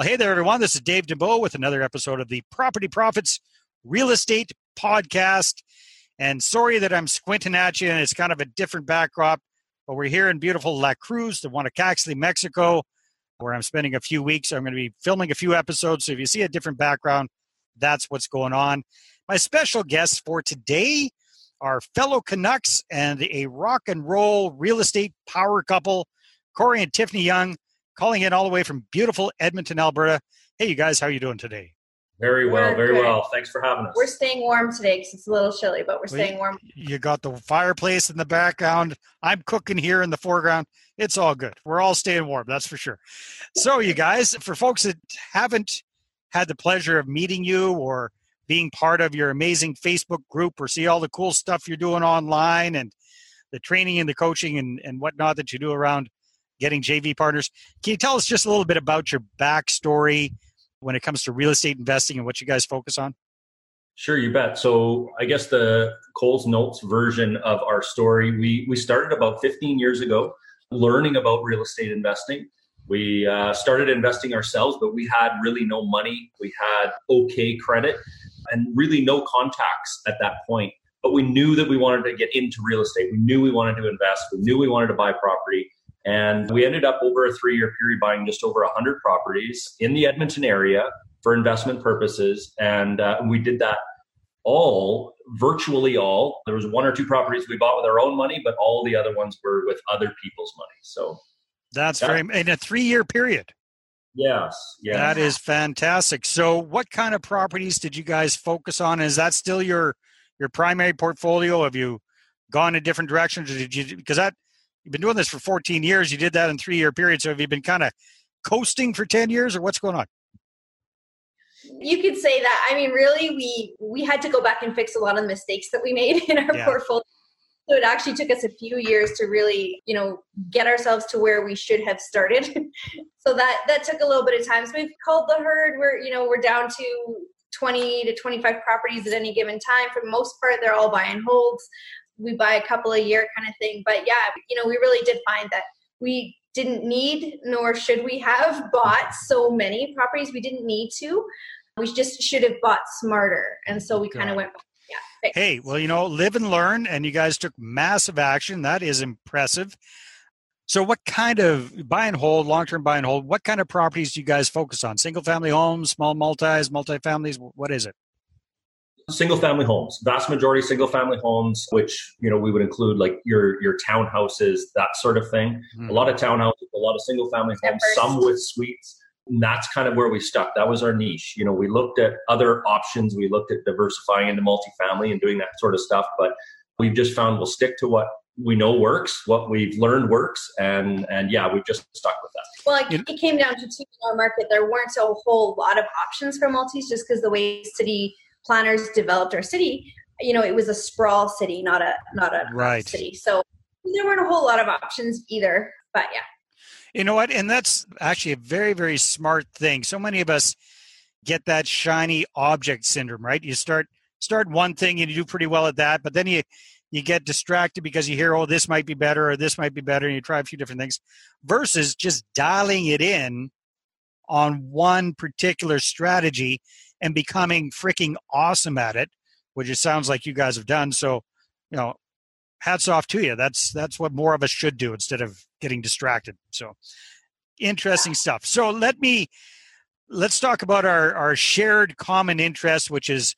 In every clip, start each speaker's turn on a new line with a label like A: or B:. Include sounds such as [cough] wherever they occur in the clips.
A: Well, hey there, everyone. This is Dave Dubeau with another episode of the Property Profits Real Estate Podcast. And sorry that I'm squinting at you and it's kind of a different backdrop, but we're here in beautiful La Cruz, de Huanacaxtle, Mexico, where I'm spending a few weeks. I'm going to be filming a few episodes. So if you see a different background, that's what's going on. My special guests for today are fellow Canucks and a rock and roll real estate power couple, Corey and Tiffany Young calling in all the way from beautiful Edmonton, Alberta. Hey, you guys, how are you doing today?
B: Very well, we're very good. well. Thanks for having us.
C: We're staying warm today because it's a little chilly, but we're staying warm.
A: You got the fireplace in the background. I'm cooking here in the foreground. It's all good. We're all staying warm, that's for sure. So, you guys, for folks that haven't had the pleasure of meeting you or being part of your amazing Facebook group or see all the cool stuff you're doing online and the training and the coaching and, and whatnot that you do around getting JV partners. Can you tell us just a little bit about your backstory when it comes to real estate investing and what you guys focus on?
B: Sure, you bet. So I guess the Coles Notes version of our story, we, we started about 15 years ago learning about real estate investing. We uh, started investing ourselves, but we had really no money. We had okay credit and really no contacts at that point. But we knew that we wanted to get into real estate. We knew we wanted to invest. We knew we wanted to buy property. And we ended up over a three year period buying just over 100 properties in the Edmonton area for investment purposes. And uh, we did that all, virtually all. There was one or two properties we bought with our own money, but all the other ones were with other people's money. So
A: that's that, very, in a three year period.
B: Yes, yes.
A: That is fantastic. So what kind of properties did you guys focus on? Is that still your your primary portfolio? Have you gone in different directions? Did you because that you've been doing this for 14 years. You did that in three year period. So have you been kind of coasting for 10 years or what's going on?
C: You could say that. I mean, really, we we had to go back and fix a lot of the mistakes that we [laughs] made in our yeah. portfolio. So it actually took us a few years to really, you know, get ourselves to where we should have started. [laughs] so that that took a little bit of time. So we've called the herd. We're you know we're down to 20 to 25 properties at any given time. For the most part, they're all buy and holds we buy a couple a year kind of thing. But yeah, you know, we really did find that we didn't need nor should we have bought so many properties. We didn't need to. We just should have bought smarter. And so we kind of went
A: yeah. Hey, well, you know, live and learn, and you guys took massive action. That is impressive. So, what kind of buy and hold, long term buy and hold, what kind of properties do you guys focus on? Single family homes, small multis, multifamilies? What is it?
B: Single family homes vast majority single family homes which you know we would include like your your townhouses that sort of thing. Mm. a lot of townhouses a lot of single family homes some with suites and that's kind of where we stuck. That was our niche. You know we looked at other options. We looked at diversifying into multifamily and doing that sort of stuff but we've just found we'll stick to what we know works what we've learned works and and yeah we've just stuck with that.
C: Well it, it came down to two in our market there weren't a whole lot of options for multis just because the way city planners developed our city, you know, it was a sprawl city, not a not a right. city. So there weren't a whole lot of options either. But yeah.
A: You know what? And that's actually a very, very smart thing. So many of us get that shiny object syndrome, right? You start start one thing and you do pretty well at that, but then you you get distracted because you hear, oh, this might be better or this might be better, and you try a few different things, versus just dialing it in on one particular strategy and becoming freaking awesome at it, which it sounds like you guys have done. So, you know, hats off to you. That's that's what more of us should do instead of getting distracted. So, interesting stuff. So let me let's talk about our our shared common interest, which is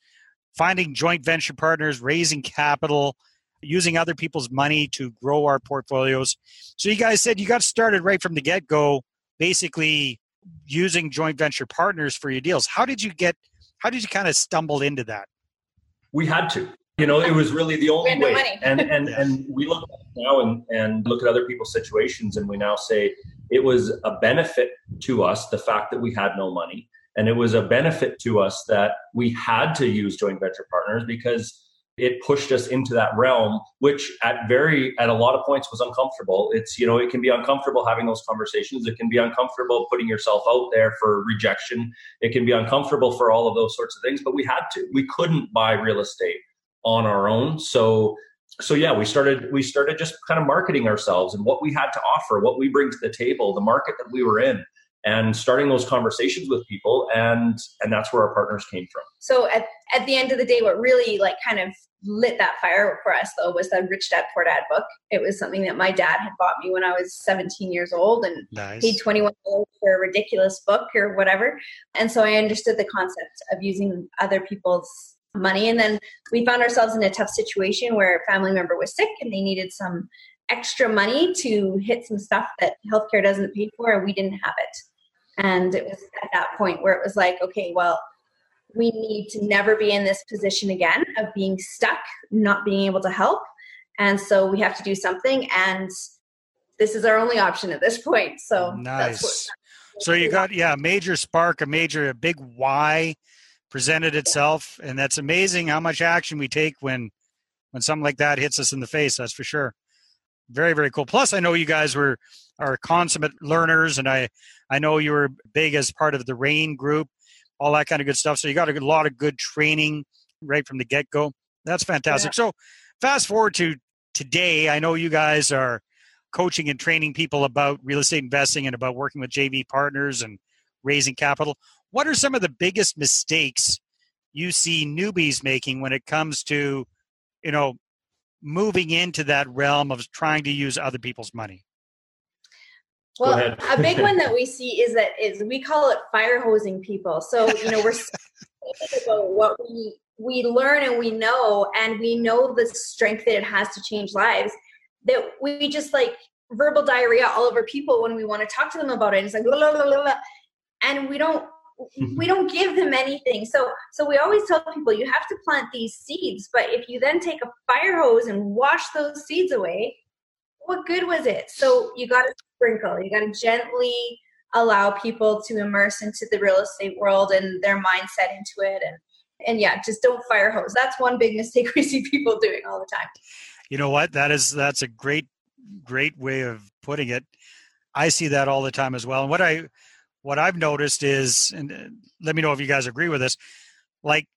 A: finding joint venture partners, raising capital, using other people's money to grow our portfolios. So you guys said you got started right from the get go, basically using joint venture partners for your deals. How did you get how did you kind of stumble into that?
B: We had to. You know, it was really the only way. and and yeah. [laughs] and we look now and, and look at other people's situations and we now say it was a benefit to us, the fact that we had no money. And it was a benefit to us that we had to use joint venture partners because it pushed us into that realm which at very at a lot of points was uncomfortable. It's you know it can be uncomfortable having those conversations. It can be uncomfortable putting yourself out there for rejection. It can be uncomfortable for all of those sorts of things but we had to. We couldn't buy real estate on our own. So so yeah we started we started just kind of marketing ourselves and what we had to offer what we bring to the table the market that we were in and starting those conversations with people and and that's where our partners came from.
C: So at, at the end of the day what really like kind of lit that fire for us though was the rich dad poor dad book. It was something that my dad had bought me when i was 17 years old and nice. paid 21 dollars for a ridiculous book or whatever. And so i understood the concept of using other people's money. And then we found ourselves in a tough situation where a family member was sick and they needed some extra money to hit some stuff that healthcare doesn't pay for and we didn't have it and it was at that point where it was like, okay, well, we need to never be in this position again of being stuck, not being able to help. And so we have to do something. And this is our only option at this point. So
A: nice. so you got, yeah, a major spark, a major, a big why presented itself. And that's amazing how much action we take when, when something like that hits us in the face. That's for sure. Very, very cool. Plus, I know you guys were are consummate learners, and I I know you were big as part of the REIN group, all that kind of good stuff. So you got a lot of good training right from the get go. That's fantastic. Yeah. So fast forward to today. I know you guys are coaching and training people about real estate investing and about working with JV partners and raising capital. What are some of the biggest mistakes you see newbies making when it comes to, you know, moving into that realm of trying to use other people's money?
C: Well, a big one that we see is that is we call it fire hosing people. So you know we're [laughs] about what we we learn and we know, and we know the strength that it has to change lives. That we just like verbal diarrhea all over people when we want to talk to them about it. It's like blah, blah, blah, and we don't Mm-hmm. we don't give them anything. So so we always tell people you have to plant these seeds, but if you then take a fire hose and wash those seeds away, what good was it? So you got to sprinkle. You got to gently allow people to immerse into the real estate world and their mindset into it and and yeah just don't fire hose that's one big mistake we see people doing all the time
A: you know what that is that's a great great way of putting it i see that all the time as well and what i what i've noticed is and uh, let me know if you guys agree with this like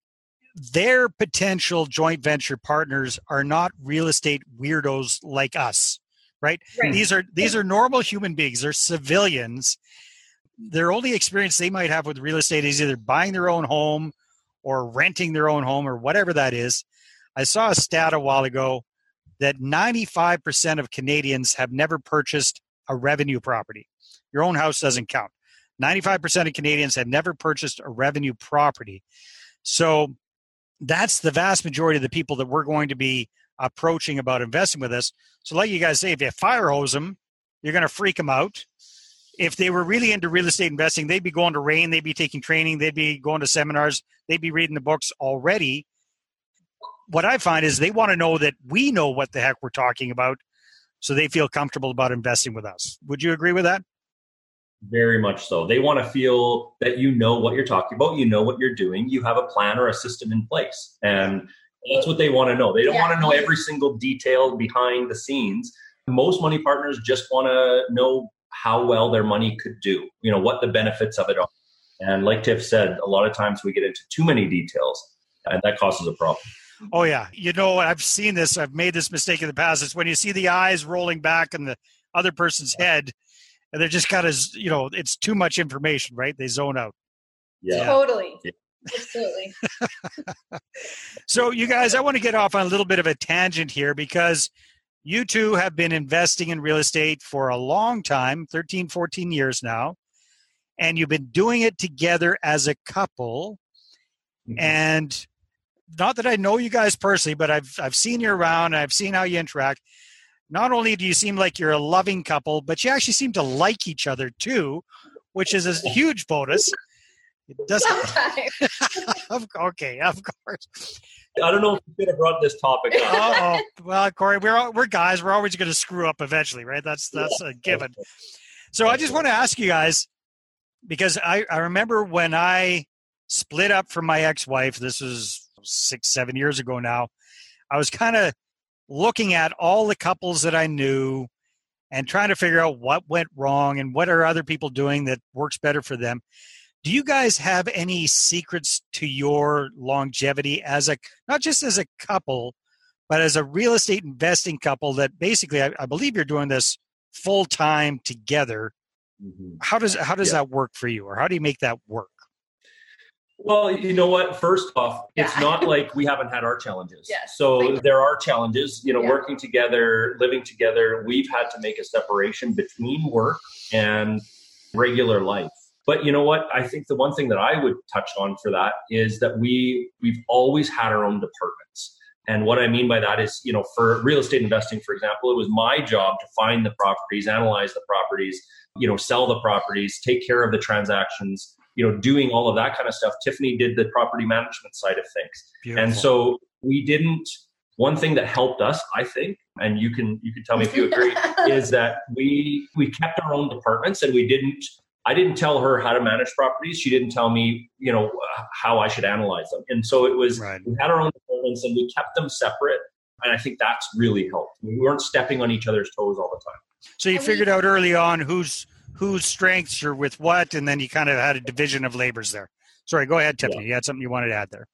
A: their potential joint venture partners are not real estate weirdos like us right? right? These are these are normal human beings. They're civilians. Their only experience they might have with real estate is either buying their own home or renting their own home or whatever that is. I saw a stat a while ago that 95% of Canadians have never purchased a revenue property. Your own house doesn't count. 95% of Canadians have never purchased a revenue property. So that's the vast majority of the people that we're going to be approaching about investing with us. So, like you guys say, if you fire hose them, you're going to freak them out. If they were really into real estate investing, they'd be going to REIN, they'd be taking training, they'd be going to seminars, they'd be reading the books already. What I find is they want to know that we know what the heck we're talking about, so they feel comfortable about investing with us. Would you agree with that?
B: Very much so. They want to feel that you know what you're talking about, you know what you're doing, you have a plan or a system in place. And that's what they want to know. They don't yeah. want to know every single detail behind the scenes. Most money partners just want to know how well their money could do, you know, what the benefits of it are. And like Tiff said, a lot of times we get into too many details and that causes a problem.
A: Oh yeah, you know I've seen this. I've made this mistake in the past. It's when you see the eyes rolling back in the other person's head, and they're just kind of you know it's too much information, right? They zone out.
C: Yeah, totally. Yeah. Absolutely. [laughs] [laughs]
A: so, you guys, I want to get off on a little bit of a tangent here because you two have been investing in real estate for a long time 13, 14 years now. And you've been doing it together as a couple. Mm-hmm. And not that I know you guys personally, but I've I've seen you around. I've seen how you interact. Not only do you seem like you're a loving couple, but you actually seem to like each other too, which is a huge bonus. It doesn't. [laughs] [laughs] okay, of course.
B: I don't know if you could have brought this topic up.
A: oh, well, Corey, we're we're guys. We're always going to screw up eventually, right? That's that's a given. So I just want to ask you guys because I I remember when I split up from my ex-wife. This was six seven years ago now. I was kind of looking at all the couples that I knew and trying to figure out what went wrong and what are other people doing that works better for them do you guys have any secrets to your longevity as a not just as a couple but as a real estate investing couple that basically i, I believe you're doing this full time together Mm-hmm. How does how does yeah. that work for you, or how do you make that work?
B: Well, you know what? First off, yeah. it's not like we haven't had our challenges. [laughs]
C: Yes,
B: so there are challenges. You know, yeah. working together, living together. We've had to make a separation between work and regular life. But you know what? I think the one thing that I would touch on for that is that we we've always had our own departments. And what I mean by that is, you know, for real estate investing, for example, it was my job to find the properties, analyze the properties, you know, sell the properties, take care of the transactions, you know, doing all of that kind of stuff. Tiffany did the property management side of things. Beautiful. And so we didn't one thing that helped us, I think, and you can you can tell me if you agree, [laughs] is that we we kept our own departments and we didn't I didn't tell her how to manage properties. She didn't tell me, you know, how I should analyze them. And so it was, right. we had our own departments and we kept them separate. And I think that's really helped. We weren't stepping on each other's toes all the time.
A: So you figured out early on whose whose strengths are with what, and then you kind of had a division of labors there. Sorry, go ahead, Tiffany. Yeah. You had something you wanted to add there.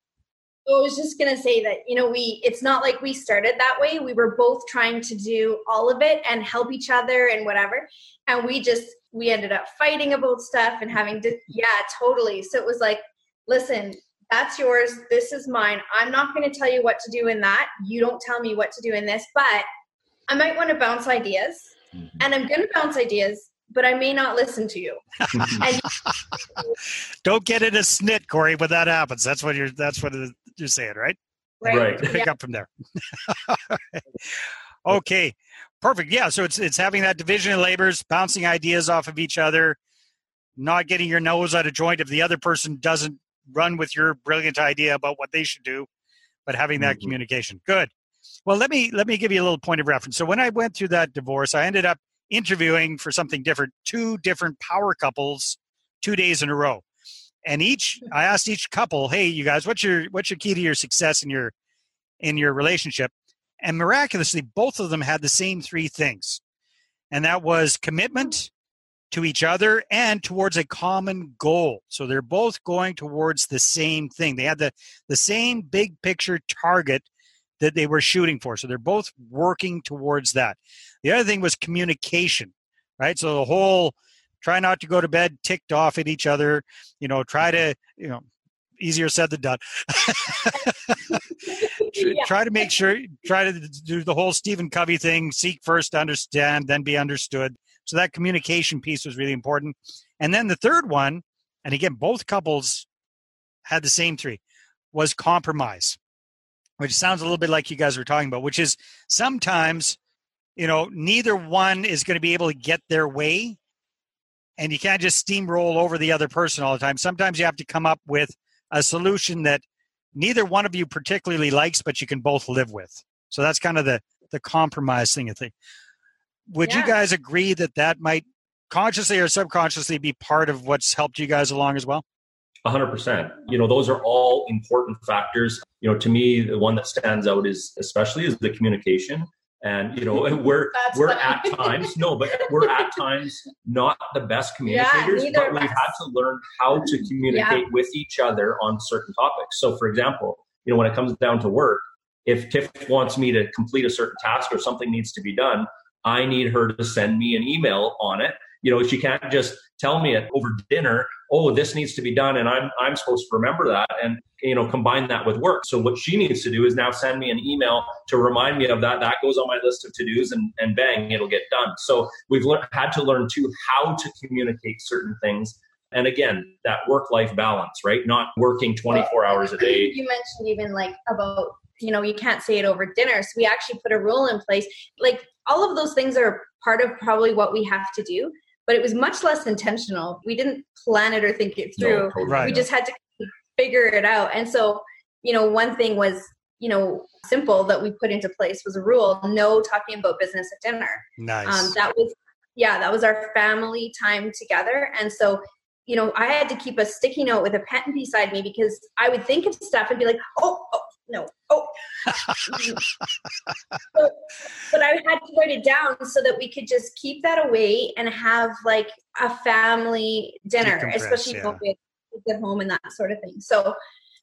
C: I was just gonna say that you know we it's not like we started that way. We were both trying to do all of it and help each other and whatever, and we just we ended up fighting about stuff and having to yeah totally so it was like listen that's yours this is mine i'm not going to tell you what to do in that you don't tell me what to do in this but i might want to bounce ideas mm-hmm. and i'm going to bounce ideas but i may not listen to you [laughs] and, [laughs]
A: don't get in a snit corey when that happens that's what you're that's what you're saying right
B: right, right.
A: pick yeah. up from there [laughs] okay Perfect. Yeah. So it's it's having that division of labors, bouncing ideas off of each other, not getting your nose out of joint if the other person doesn't run with your brilliant idea about what they should do, but having that mm-hmm. communication. Good. Well, let me let me give you a little point of reference. So when I went through that divorce, I ended up interviewing for something different, two different power couples, two days in a row. And each I asked each couple, "Hey, you guys, what's your what's your key to your success in your in your relationship?" And miraculously, both of them had the same three things. And that was commitment to each other and towards a common goal. So they're both going towards the same thing. They had the, the same big picture target that they were shooting for. So they're both working towards that. The other thing was communication, right? So the whole try not to go to bed ticked off at each other, you know, try to, you know, easier said than done. [laughs] yeah. Try to make sure, try to do the whole Stephen Covey thing seek first to understand, then be understood. So that communication piece was really important. And then the third one, and again, both couples had the same three, was compromise, which sounds a little bit like you guys were talking about, which is sometimes, you know, neither one is going to be able to get their way. And you can't just steamroll over the other person all the time. Sometimes you have to come up with a solution that neither one of you particularly likes, but you can both live with. So that's kind of the the compromise thing. I think. Would yeah. you guys agree that that might consciously or subconsciously be part of what's helped you guys along as well?
B: 100%. You know, those are all important factors. You know, to me, the one that stands out is especially is the communication and you know [laughs] we're we're at times no but we're at [laughs] times not the best communicators yeah, but we've had to learn how to communicate yeah. with each other on certain topics so for example you know when it comes down to work if tiff wants me to complete a certain task or something needs to be done i need her to send me an email on it you know she can't just tell me it over dinner oh this needs to be done and i'm i'm supposed to remember that and you know combine that with work. So what she needs to do is now send me an email to remind me of that. That goes on my list of to-dos and, and bang it'll get done. So we've le- had to learn too how to communicate certain things. And again that work life balance right? Not working 24 well, hours a day.
C: you mentioned even like about you know you can't say it over dinner. So we actually put a rule in place. Like all of those things are part of probably what we have to do but it was much less intentional. We didn't plan it or think it through. No, right. We just had to figure it out. And so, you know, one thing was, you know, simple that we put into place was a rule: no talking about business at dinner.
A: Nice.
C: Um, that was, yeah, that was our family time together. And so, you know, I had to keep a sticky note with a pen beside me because I would think of stuff and be like, oh, oh no, oh. but, but I had to write it down so that we could just keep that away and have like a family dinner, especially yeah. with at home and that sort of thing. So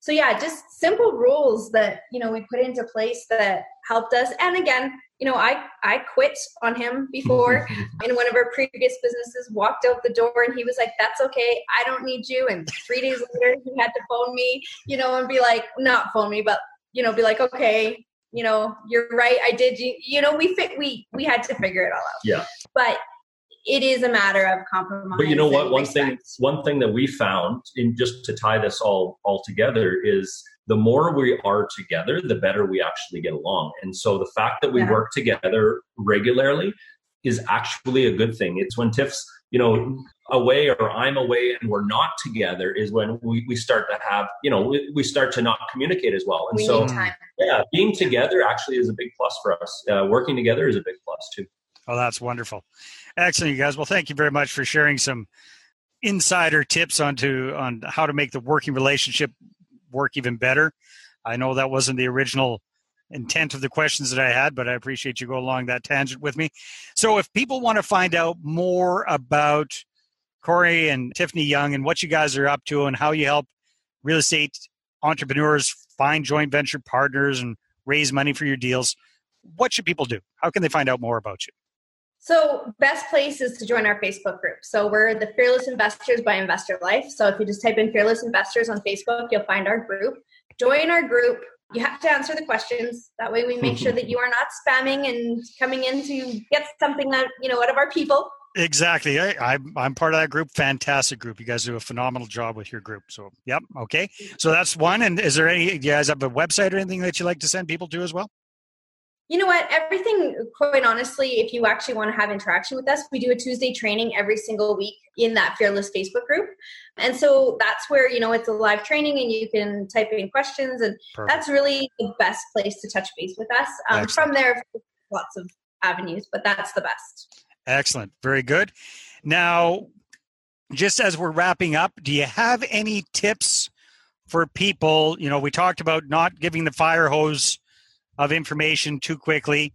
C: So yeah, just simple rules that, you know, we put into place that helped us. And again, you know, I, I quit on him before [laughs] in one of our previous businesses, walked out the door and he was like, that's okay. I don't need you. And three days later, he had to phone me, you know, and be like, not phone me, but, you know, be like, okay, you know, you're right. I did, you, you know, we fit, we, we had to figure it all out.
B: Yeah.
C: But it is a matter of compromise.
B: But you know what? One thing, one thing that we found in just to tie this all all together is the more we are together, the better we actually get along. And so the fact that we yeah. work together regularly is actually a good thing. It's when Tiff's, you know, away or I'm away and we're not together is when we, we start to have, you know, we, we start to not communicate as well. And
C: we
B: so, yeah, being together actually is a big plus for us. Uh, working together is a big plus too.
A: Oh, that's wonderful. Excellent, you guys. Well, thank you very much for sharing some insider tips onto on how to make the working relationship work even better. I know that wasn't the original intent of the questions that I had, but I appreciate you go along that tangent with me. So, if people want to find out more about Corey and Tiffany Young and what you guys are up to and how you help real estate entrepreneurs find joint venture partners and raise money for your deals, what should people do? How can they find out more about you?
C: So, best place is to join our Facebook group. So, we're the Fearless Investors by Investor Life. So, if you just type in Fearless Investors on Facebook, you'll find our group. Join our group. You have to answer the questions. That way, we make sure that [laughs] you are not spamming and coming in to get something that you know out of our people.
A: Exactly. I, I'm, I'm part of that group. Fantastic group. You guys do a phenomenal job with your group. So, yep. Okay. So that's one. And is there any, you guys have a website or anything that you like to send people to as well?
C: You know what? Everything quite honestly if you actually want to have interaction with us we do a tuesday training every single week in that fearless facebook group. And so that's where you know it's a live training and you can type in questions and Perfect. that's really the best place to touch base with us. Um, from there lots of avenues but that's the best.
A: Excellent. Very good. Now just as we're wrapping up do you have any tips for people? You know we talked about not giving the fire hose of information too quickly.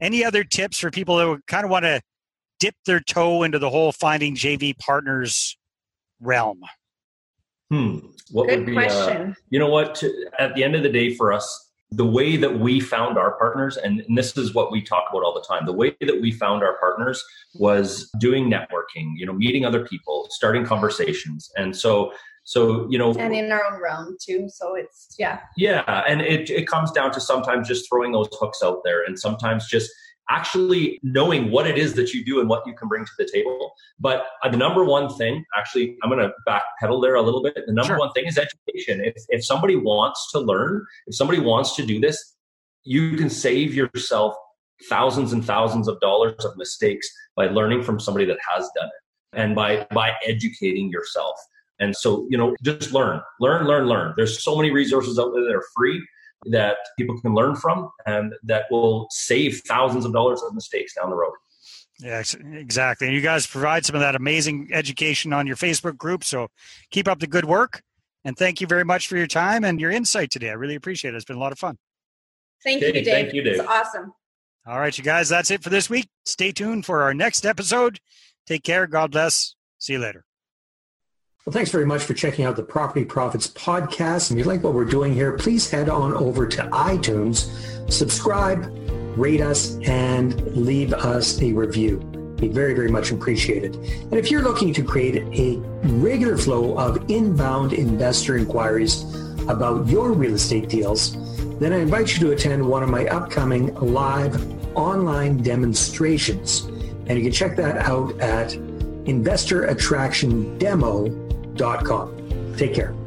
A: Any other tips for people that kind of want to dip their toe into the whole finding JV partners realm?
B: Hmm. What
C: Good
B: would be,
C: uh, question.
B: Uh, you know what? At the end of the day, for us, the way that we found our partners, and, and, this is what we talk about all the time, the way that we found our partners was doing networking, you know, meeting other people, starting conversations. And so so, you know,
C: and in our own realm too. So it's, yeah.
B: Yeah. And it, it comes down to sometimes just throwing those hooks out there and sometimes just actually knowing what it is that you do and what you can bring to the table. But uh, the number one thing, actually, I'm going to backpedal there a little bit. The number sure. one thing is education. If, if somebody wants to learn, if somebody wants to do this, you can save yourself thousands and thousands of dollars of mistakes by learning from somebody that has done it and by by educating yourself and so, you know, just learn, learn, learn, learn. There's so many resources out there that are free that people can learn from and that will save thousands of dollars of mistakes down the road.
A: Yeah, exactly. And you guys provide some of that amazing education on your Facebook group. So keep up the good work. And thank you very much for your time and your insight today. I really appreciate it. It's been a lot of fun.
C: Thank you, Dave. Thank you, Dave. It's awesome.
A: All right, you guys, that's it for this week. Stay tuned for our next episode. Take care. God bless. See you later.
D: Well, thanks very much for checking out the Property Profits podcast. And if you like what we're doing here, please head on over to iTunes, subscribe, rate us, and leave us a review. Be very, very much appreciated. And if you're looking to create a regular flow of inbound investor inquiries about your real estate deals, then I invite you to attend one of my upcoming live online demonstrations. And you can check that out at Take care.